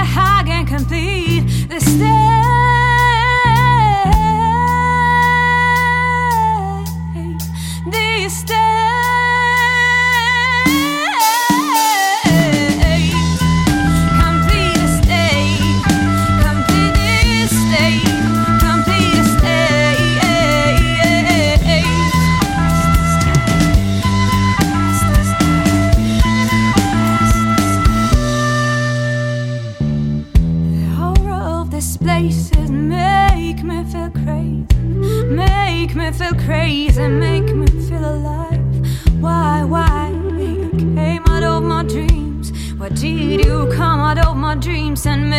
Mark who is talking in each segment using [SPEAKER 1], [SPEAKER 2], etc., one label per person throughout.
[SPEAKER 1] a hug and complete the state. My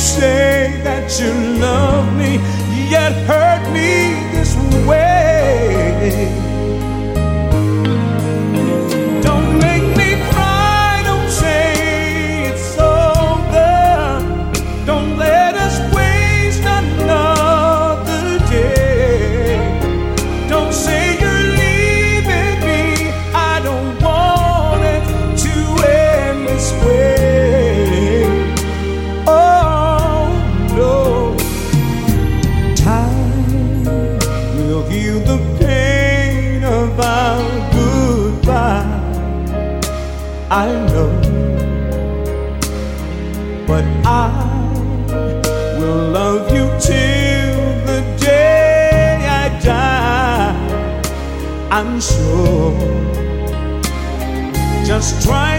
[SPEAKER 2] say that you love me, yet hurt Try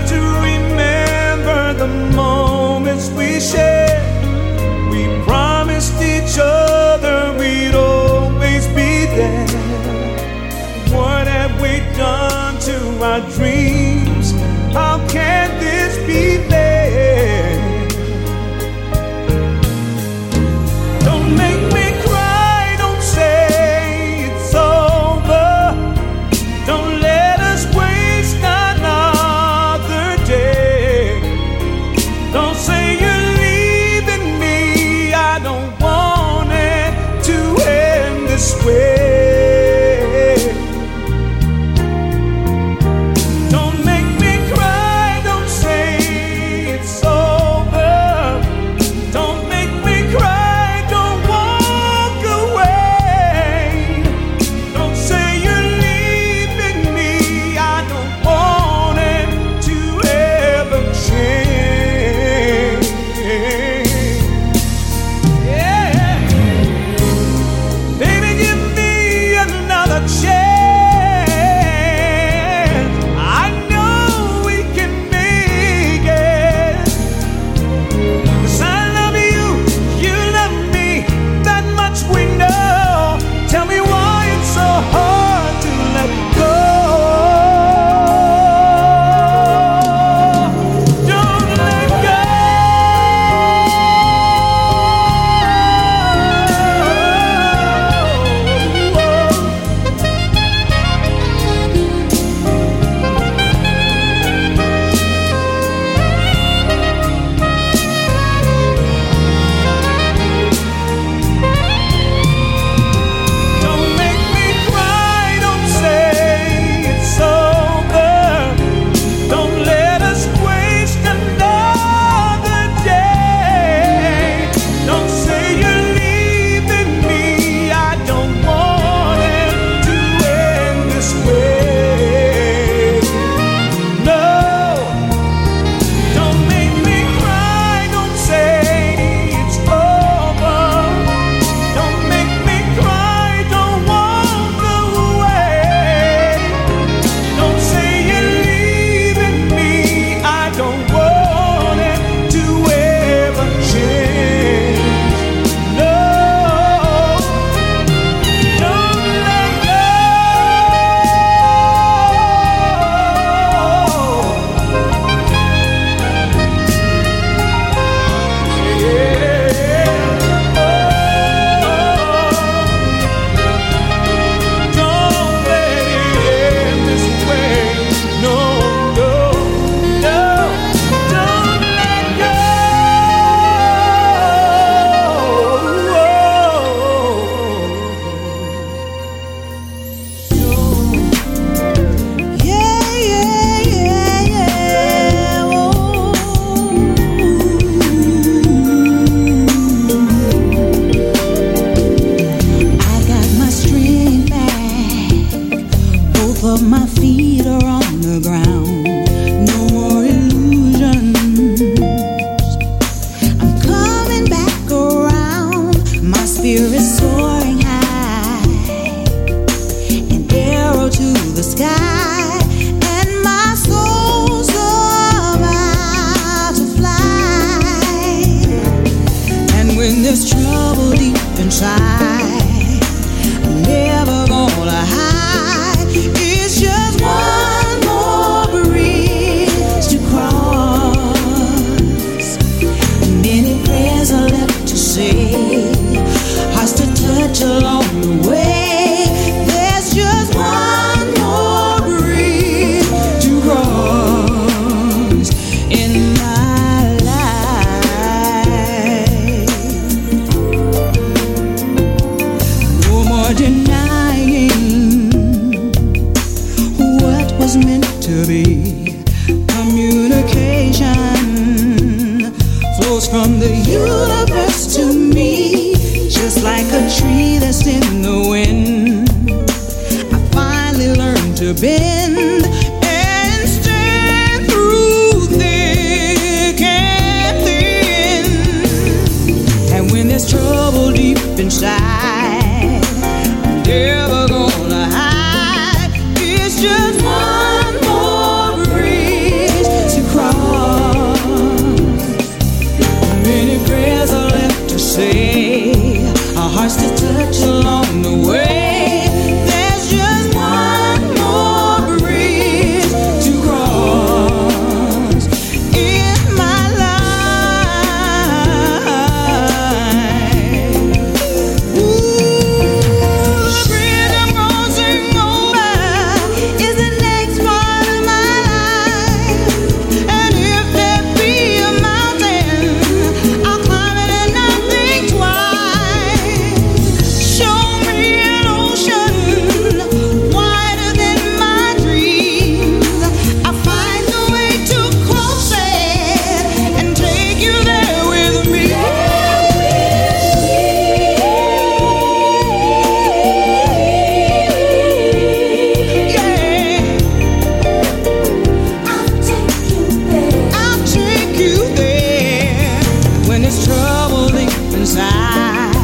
[SPEAKER 3] trouble deep inside.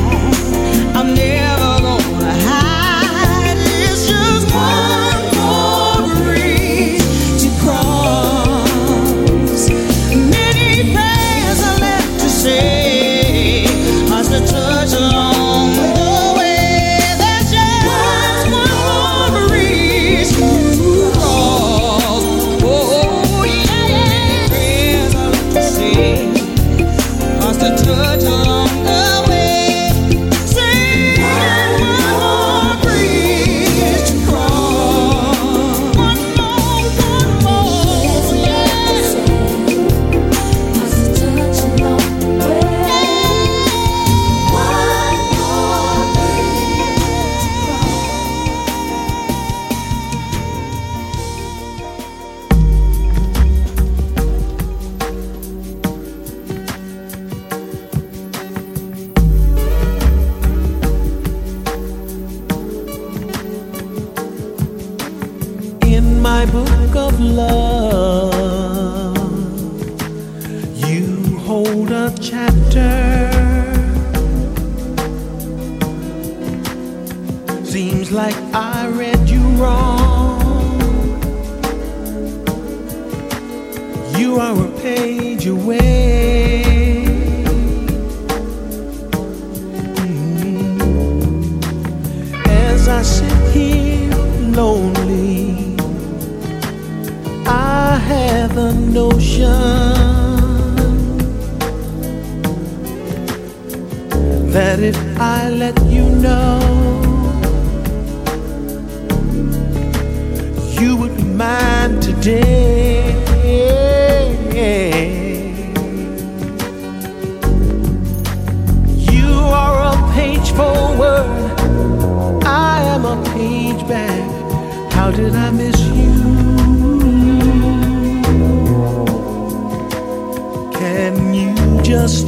[SPEAKER 3] I'm
[SPEAKER 4] never You are a page away. As I sit here lonely, I have a notion that if I let you know. you would be mine today. back. How did I miss you? Can you just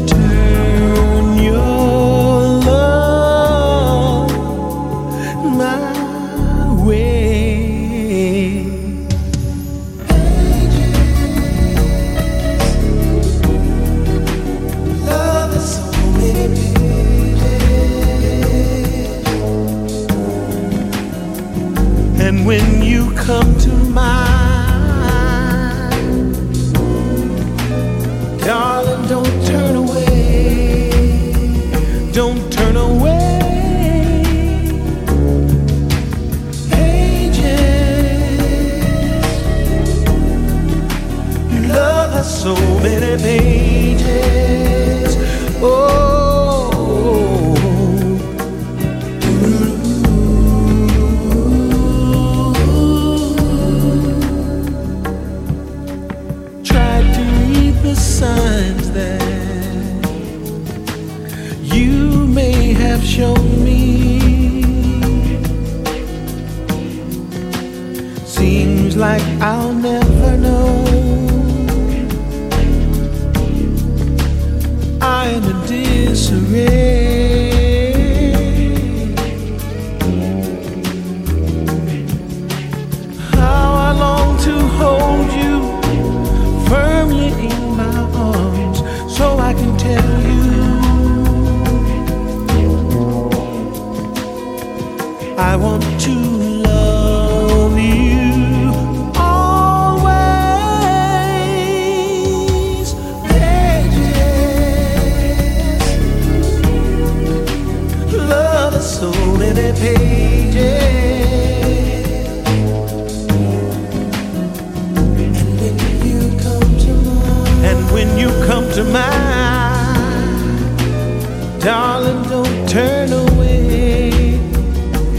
[SPEAKER 4] Darling, don't turn away.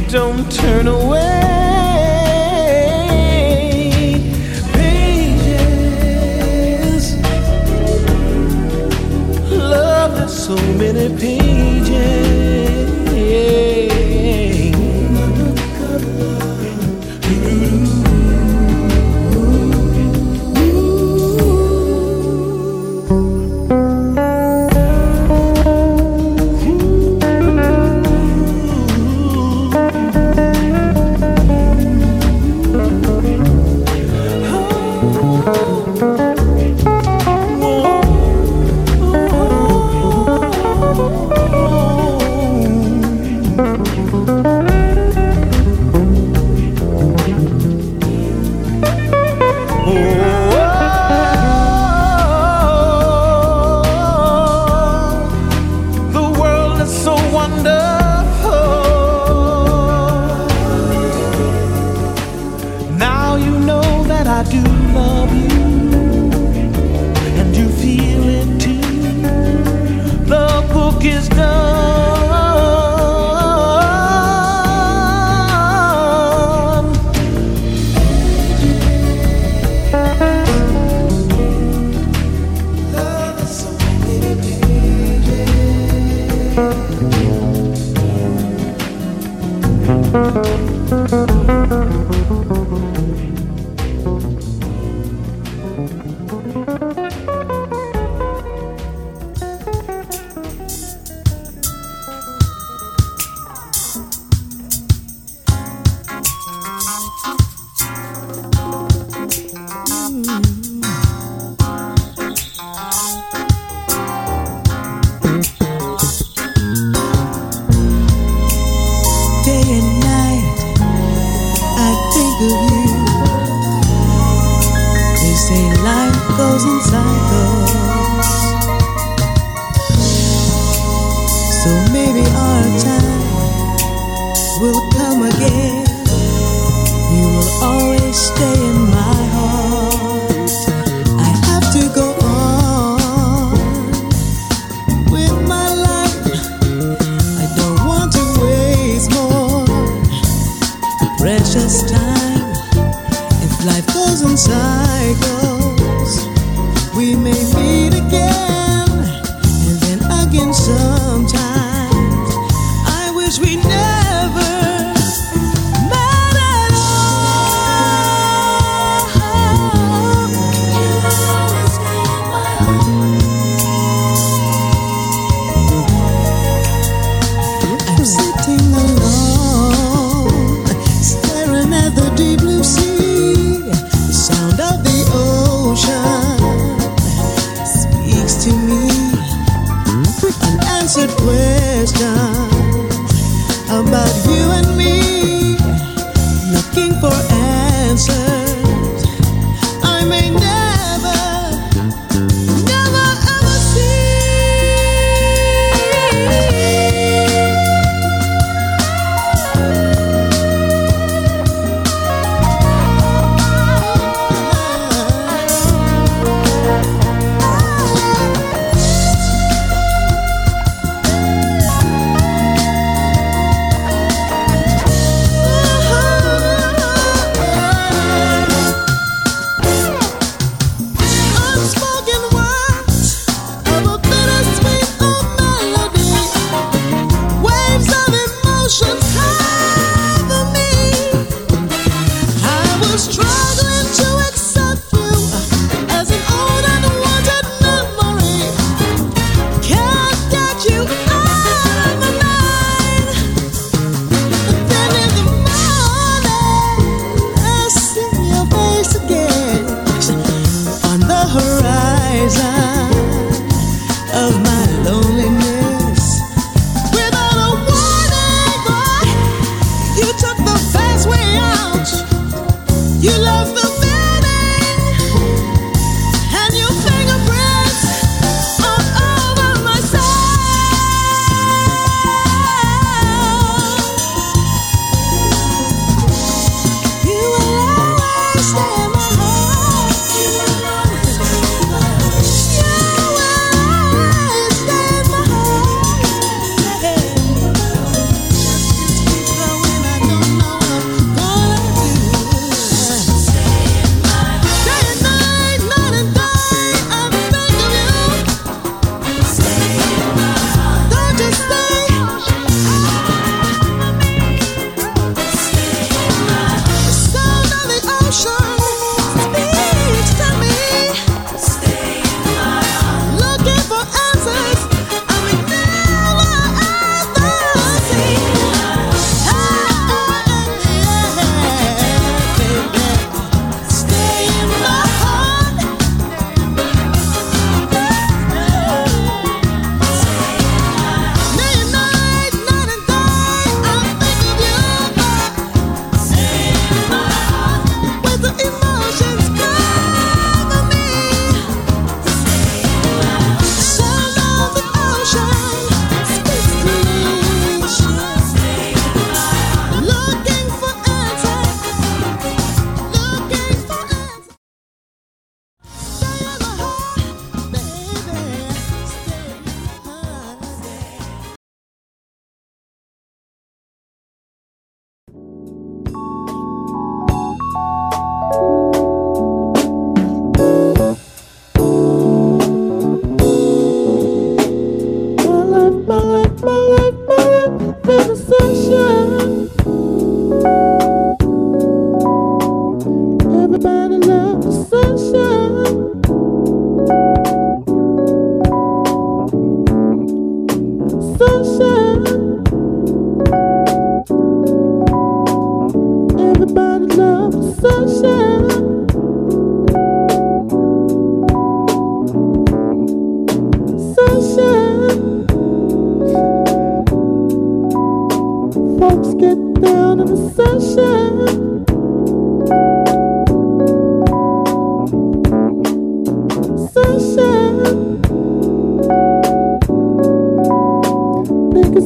[SPEAKER 4] Don't turn away. Pages. Love has so many
[SPEAKER 1] pages.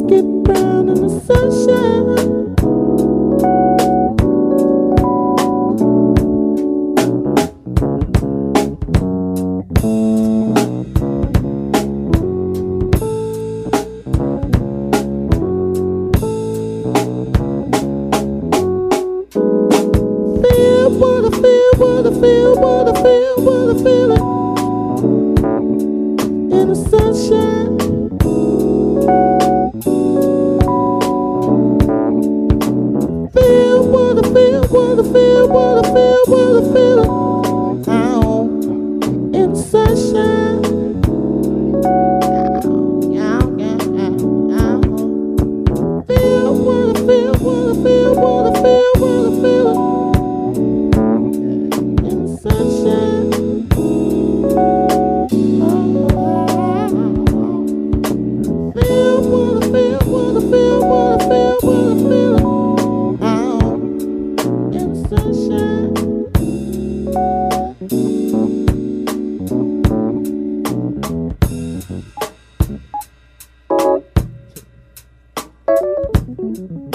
[SPEAKER 1] get brown in the sunshine. Música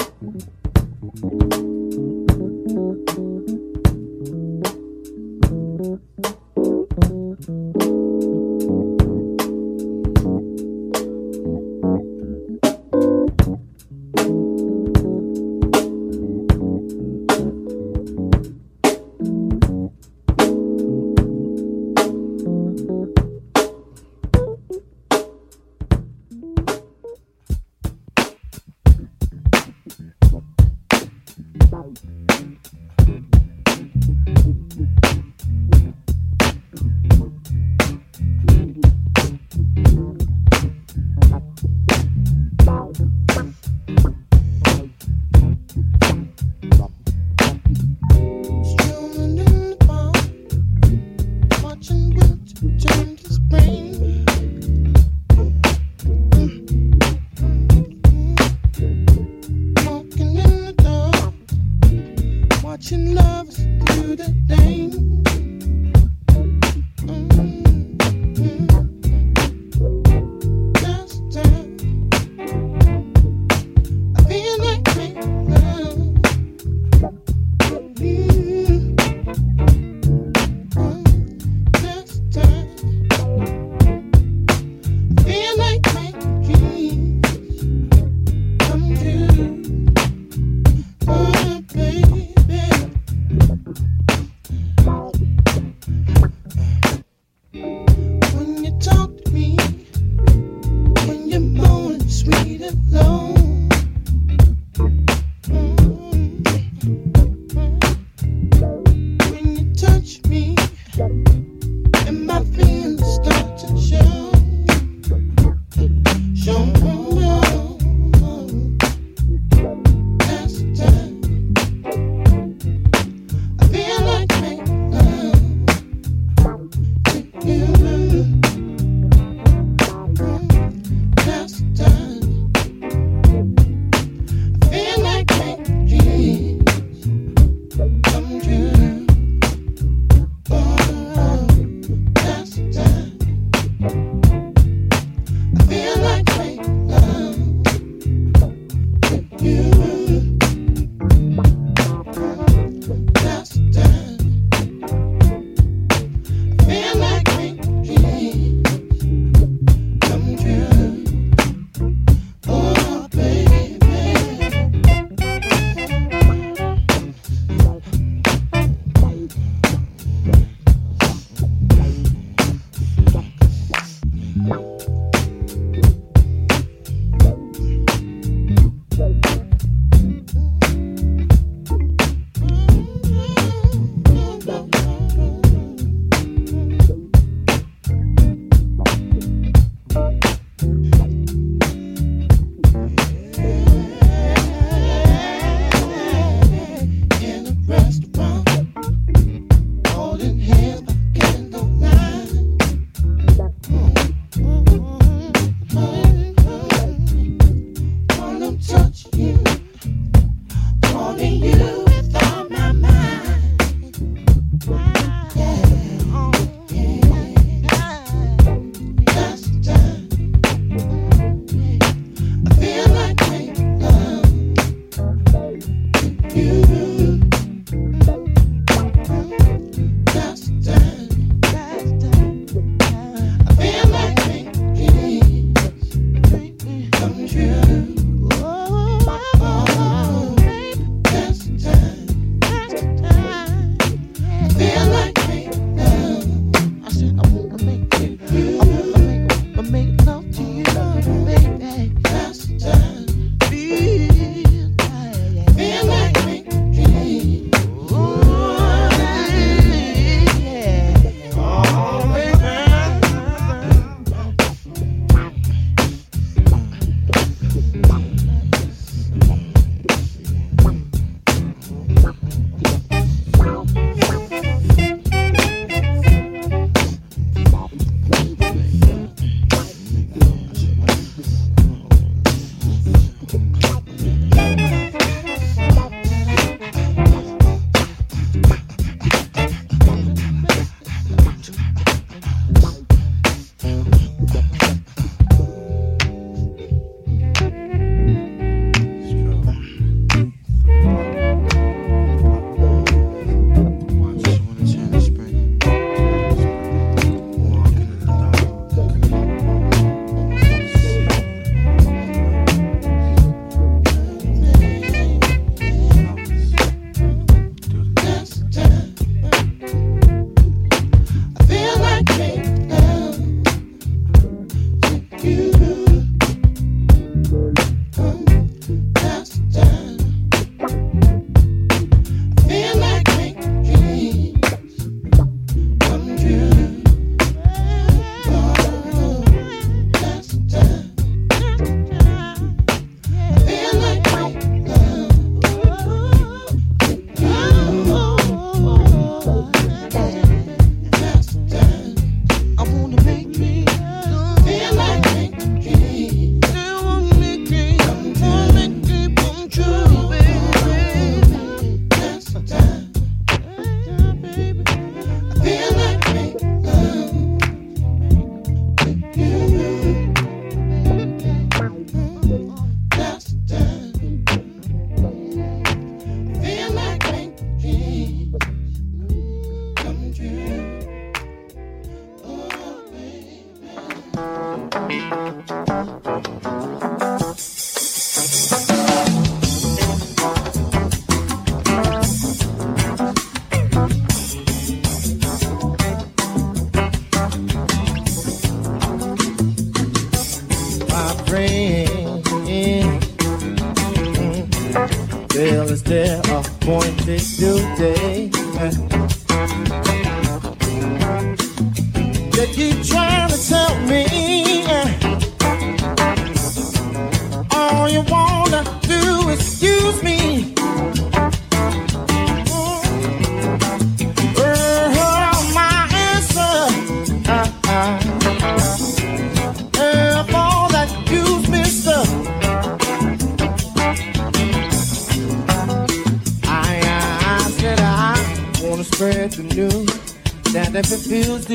[SPEAKER 4] good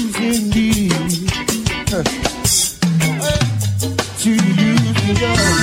[SPEAKER 4] you to you.